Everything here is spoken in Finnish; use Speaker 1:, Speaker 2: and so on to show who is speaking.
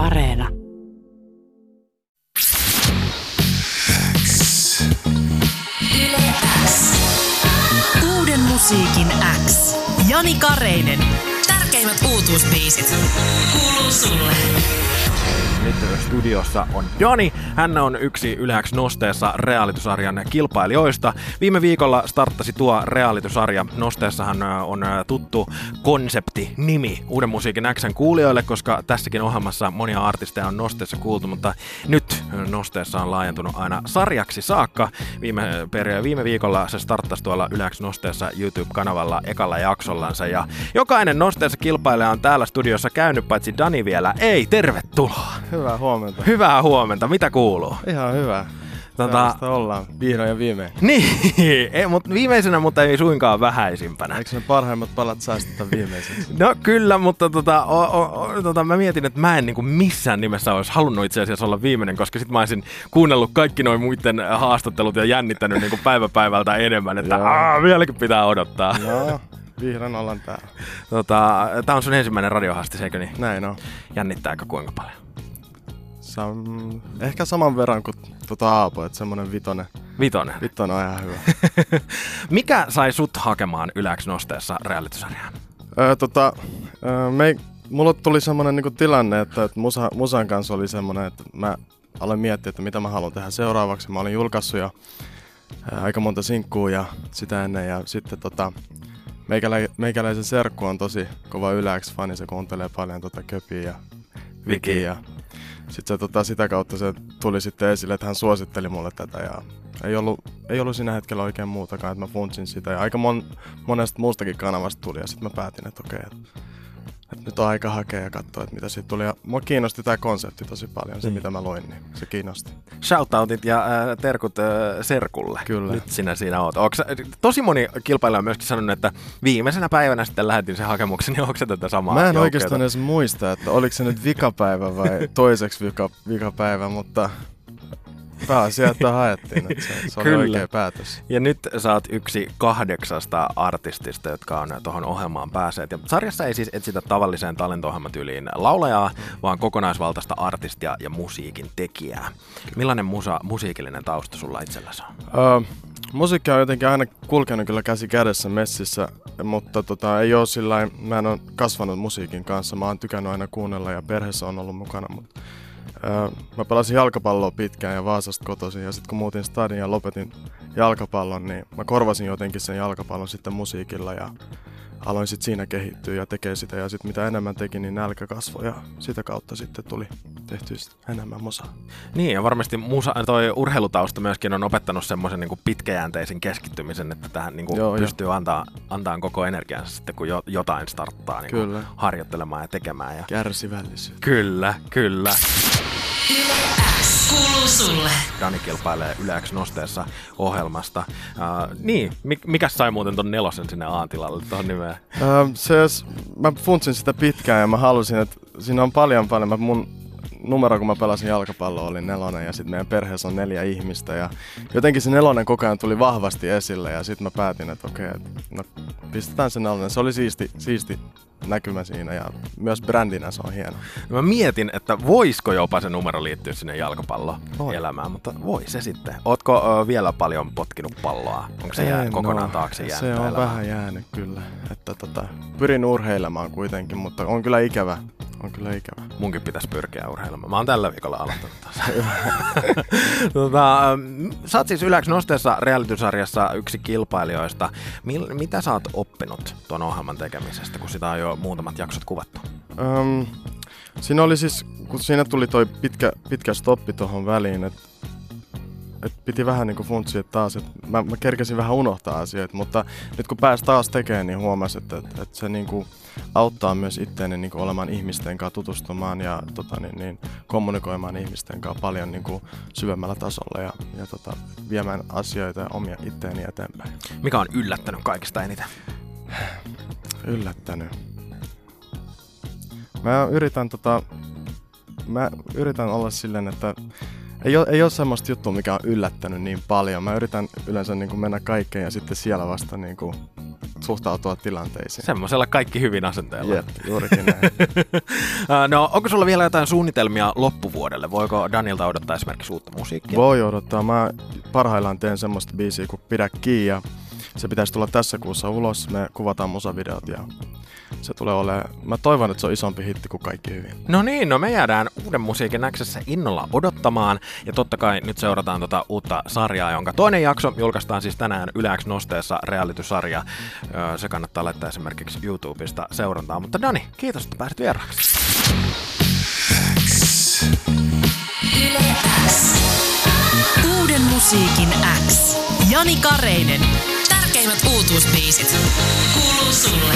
Speaker 1: Areena.
Speaker 2: Uuden musiikin X. Jani Kareinen. Tärkeimmät uutuusbiisit. Kuuluu sulle.
Speaker 3: Nyt studiossa on Joni. Hän on yksi Yleäks nosteessa realitysarjan kilpailijoista. Viime viikolla starttasi tuo realitysarja. Nosteessahan on tuttu konsepti, nimi Uuden musiikin Xn kuulijoille, koska tässäkin ohjelmassa monia artisteja on Nosteessa kuultu, mutta nyt Nosteessa on laajentunut aina sarjaksi saakka. Viime, per, viime viikolla se starttasi tuolla Yleäks Nosteessa YouTube-kanavalla ekalla jaksollansa ja jokainen Nosteessa kilpailija on täällä studiossa käynyt, paitsi Dani vielä ei. Tervetuloa!
Speaker 4: Hyvää huomenta.
Speaker 3: Hyvää huomenta. Mitä kuuluu?
Speaker 4: Ihan hyvä.
Speaker 3: Tota-
Speaker 4: ollaan vihdoin ja viimein.
Speaker 3: Niin, ei, mut viimeisenä, mutta ei suinkaan vähäisimpänä.
Speaker 4: Eikö ne parhaimmat palat säästetä viimeiseksi?
Speaker 3: No kyllä, mutta tota, o, o, o, tota, mä mietin, että mä en niin missään nimessä olisi halunnut itse asiassa olla viimeinen, koska sit mä olisin kuunnellut kaikki noin muiden haastattelut ja jännittänyt niin päivä päivältä enemmän, että aah, vieläkin pitää odottaa.
Speaker 4: Vihdoin ollaan täällä.
Speaker 3: Tota, tää on sun ensimmäinen radiohaastis, eikö niin?
Speaker 4: Näin on.
Speaker 3: Jännittääkö kuinka paljon?
Speaker 4: Sam... Ehkä saman verran kuin tota Aapo, että semmonen vitonen.
Speaker 3: Vitonen.
Speaker 4: Vitonen on ihan hyvä.
Speaker 3: Mikä sai sut hakemaan Yläks nosteessa realitysarjaan?
Speaker 4: öö, tota, öö, me, mulla tuli semmonen niinku tilanne, että, että musa, musan kanssa oli semmonen, että mä aloin miettiä, että mitä mä haluan tehdä seuraavaksi. Mä olin julkaissut jo ää, aika monta sinkkuu ja sitä ennen ja sitten tota, meikälä, meikäläisen serkku on tosi kova yläks fani, se kuuntelee paljon tota Köpiä ja Vikiä ja sitten se, tota, sitä kautta se tuli sitten esille, että hän suositteli mulle tätä ja ei ollut, ei ollut siinä hetkellä oikein muutakaan, että mä funtsin sitä. Ja aika mon, monesta muustakin kanavasta tuli ja sitten mä päätin, että okei, että, että nyt on aika hakea ja katsoa, että mitä siitä tuli. Ja mua kiinnosti tämä konsepti tosi paljon, se
Speaker 3: Mm.
Speaker 4: mitä mä loin, niin se kiinnosti.
Speaker 3: Shoutoutit ja äh, terkut äh, Serkulle.
Speaker 4: Kyllä.
Speaker 3: Nyt sinä siinä oot. Onks, tosi moni kilpailija on myöskin sanonut, että viimeisenä päivänä sitten lähetin sen hakemuksen, niin onko se tätä samaa
Speaker 4: Mä en
Speaker 3: joukkuetta?
Speaker 4: oikeastaan edes muista, että oliko se nyt vikapäivä vai toiseksi vika, vikapäivä, mutta pääasia, että haettiin, että se, se oli
Speaker 3: Kyllä.
Speaker 4: oikea päätös.
Speaker 3: Ja nyt sä oot yksi kahdeksasta artistista, jotka on tuohon ohjelmaan päässeet. Ja sarjassa ei siis etsitä tavalliseen talento-ohjelmatyyliin laulajaa, vaan kokonaisvaltaista artistia ja musiikin tekijää. Millainen musa, musiikillinen tausta sulla itselläsi on?
Speaker 4: Öö, musiikki on jotenkin aina kulkenut kyllä käsi kädessä messissä, mutta tota, ei ole sillä mä en ole kasvanut musiikin kanssa. Mä oon tykännyt aina kuunnella ja perheessä on ollut mukana, mutta öö, mä pelasin jalkapalloa pitkään ja Vaasasta kotoisin ja sitten kun muutin stadin ja lopetin jalkapallon, niin mä korvasin jotenkin sen jalkapallon sitten musiikilla ja aloin sitten siinä kehittyä ja tekee sitä ja sitten mitä enemmän tekin, niin nälkä kasvoi ja sitä kautta sitten tuli tehty enemmän musaa.
Speaker 3: Niin, ja varmasti musa, toi urheilutausta myöskin on opettanut semmoisen niin pitkäjänteisen keskittymisen, että tähän niin
Speaker 4: Joo,
Speaker 3: pystyy antaa, antaa koko energiansa sitten, kun jo, jotain starttaa niin
Speaker 4: Kyllä.
Speaker 3: harjoittelemaan ja tekemään. Ja...
Speaker 4: Kärsivällisyys.
Speaker 3: Kyllä, kyllä. Dani kilpailee Yleäks nosteessa ohjelmasta. Uh, niin, mik, mikä sai muuten ton nelosen sinne Aantilalle tuohon nimeen?
Speaker 4: Öö, se, mä funtsin sitä pitkään ja mä halusin, että siinä on paljon paljon. Mä, mun numero, kun mä pelasin jalkapalloa, oli nelonen ja sitten meidän perheessä on neljä ihmistä. Ja jotenkin se nelonen koko ajan tuli vahvasti esille ja sitten mä päätin, että okei, että no, pistetään se nelonen. Se oli siisti, siisti näkymä siinä ja myös brändinä se on hieno.
Speaker 3: Mä mietin, että voisiko jopa se numero liittyä sinne jalkapalloelämään, mutta voi se sitten. Ootko uh, vielä paljon potkinut palloa? Onko se jää kokonaan
Speaker 4: oo.
Speaker 3: taakse jäänyt
Speaker 4: Se on
Speaker 3: elämään?
Speaker 4: vähän jäänyt kyllä. Että tota, pyrin urheilemaan kuitenkin, mutta on kyllä ikävä. On kyllä ikävä.
Speaker 3: Munkin pitäisi pyrkiä urheilemaan. Mä oon tällä viikolla aloittanut taas. tota, sä oot siis Yläks nosteessa realitysarjassa yksi kilpailijoista. Mil, mitä sä oot oppinut tuon ohjelman tekemisestä, kun sitä on jo muutamat jaksot kuvattu?
Speaker 4: Öm, siinä oli siis, kun siinä tuli toi pitkä, pitkä stoppi tuohon väliin, että et piti vähän niinku funtsia taas, että mä, mä kerkesin vähän unohtaa asioita, mutta nyt kun pääsi taas tekemään, niin huomasi, että, että, että se niinku auttaa myös itteeni niinku olemaan ihmisten kanssa tutustumaan ja tota, niin, niin, kommunikoimaan ihmisten kanssa paljon niinku syvemmällä tasolla ja, ja tota, viemään asioita ja omia itteeni eteenpäin.
Speaker 3: Mikä on yllättänyt kaikista eniten?
Speaker 4: Yllättänyt. Mä yritän tota, mä yritän olla silleen, että ei ole, ei ole semmoista juttua, mikä on yllättänyt niin paljon. Mä yritän yleensä niin kuin mennä kaikkeen ja sitten siellä vasta niin kuin suhtautua tilanteisiin.
Speaker 3: Semmoisella kaikki hyvin asenteella.
Speaker 4: Jep, juurikin näin.
Speaker 3: no, onko sulla vielä jotain suunnitelmia loppuvuodelle? Voiko Danilta odottaa esimerkiksi uutta musiikkia?
Speaker 4: Voi odottaa. Mä parhaillaan teen semmoista biisiä kuin Pidä kiinni ja se pitäisi tulla tässä kuussa ulos. Me kuvataan musavideot ja se tulee olemaan, mä toivon, että se on isompi hitti kuin kaikki hyvin.
Speaker 3: No niin, no me jäädään uuden musiikin näksessä innolla odottamaan. Ja totta kai nyt seurataan tota uutta sarjaa, jonka toinen jakso julkaistaan siis tänään Yleäks Nosteessa reality-sarja. Se kannattaa laittaa esimerkiksi YouTubesta seurantaa. Mutta Dani, kiitos, että pääsit vieraaksi.
Speaker 2: Uuden musiikin X. Jani Kareinen. Tärkeimmät uutuusbiisit. Kuuluu sulle.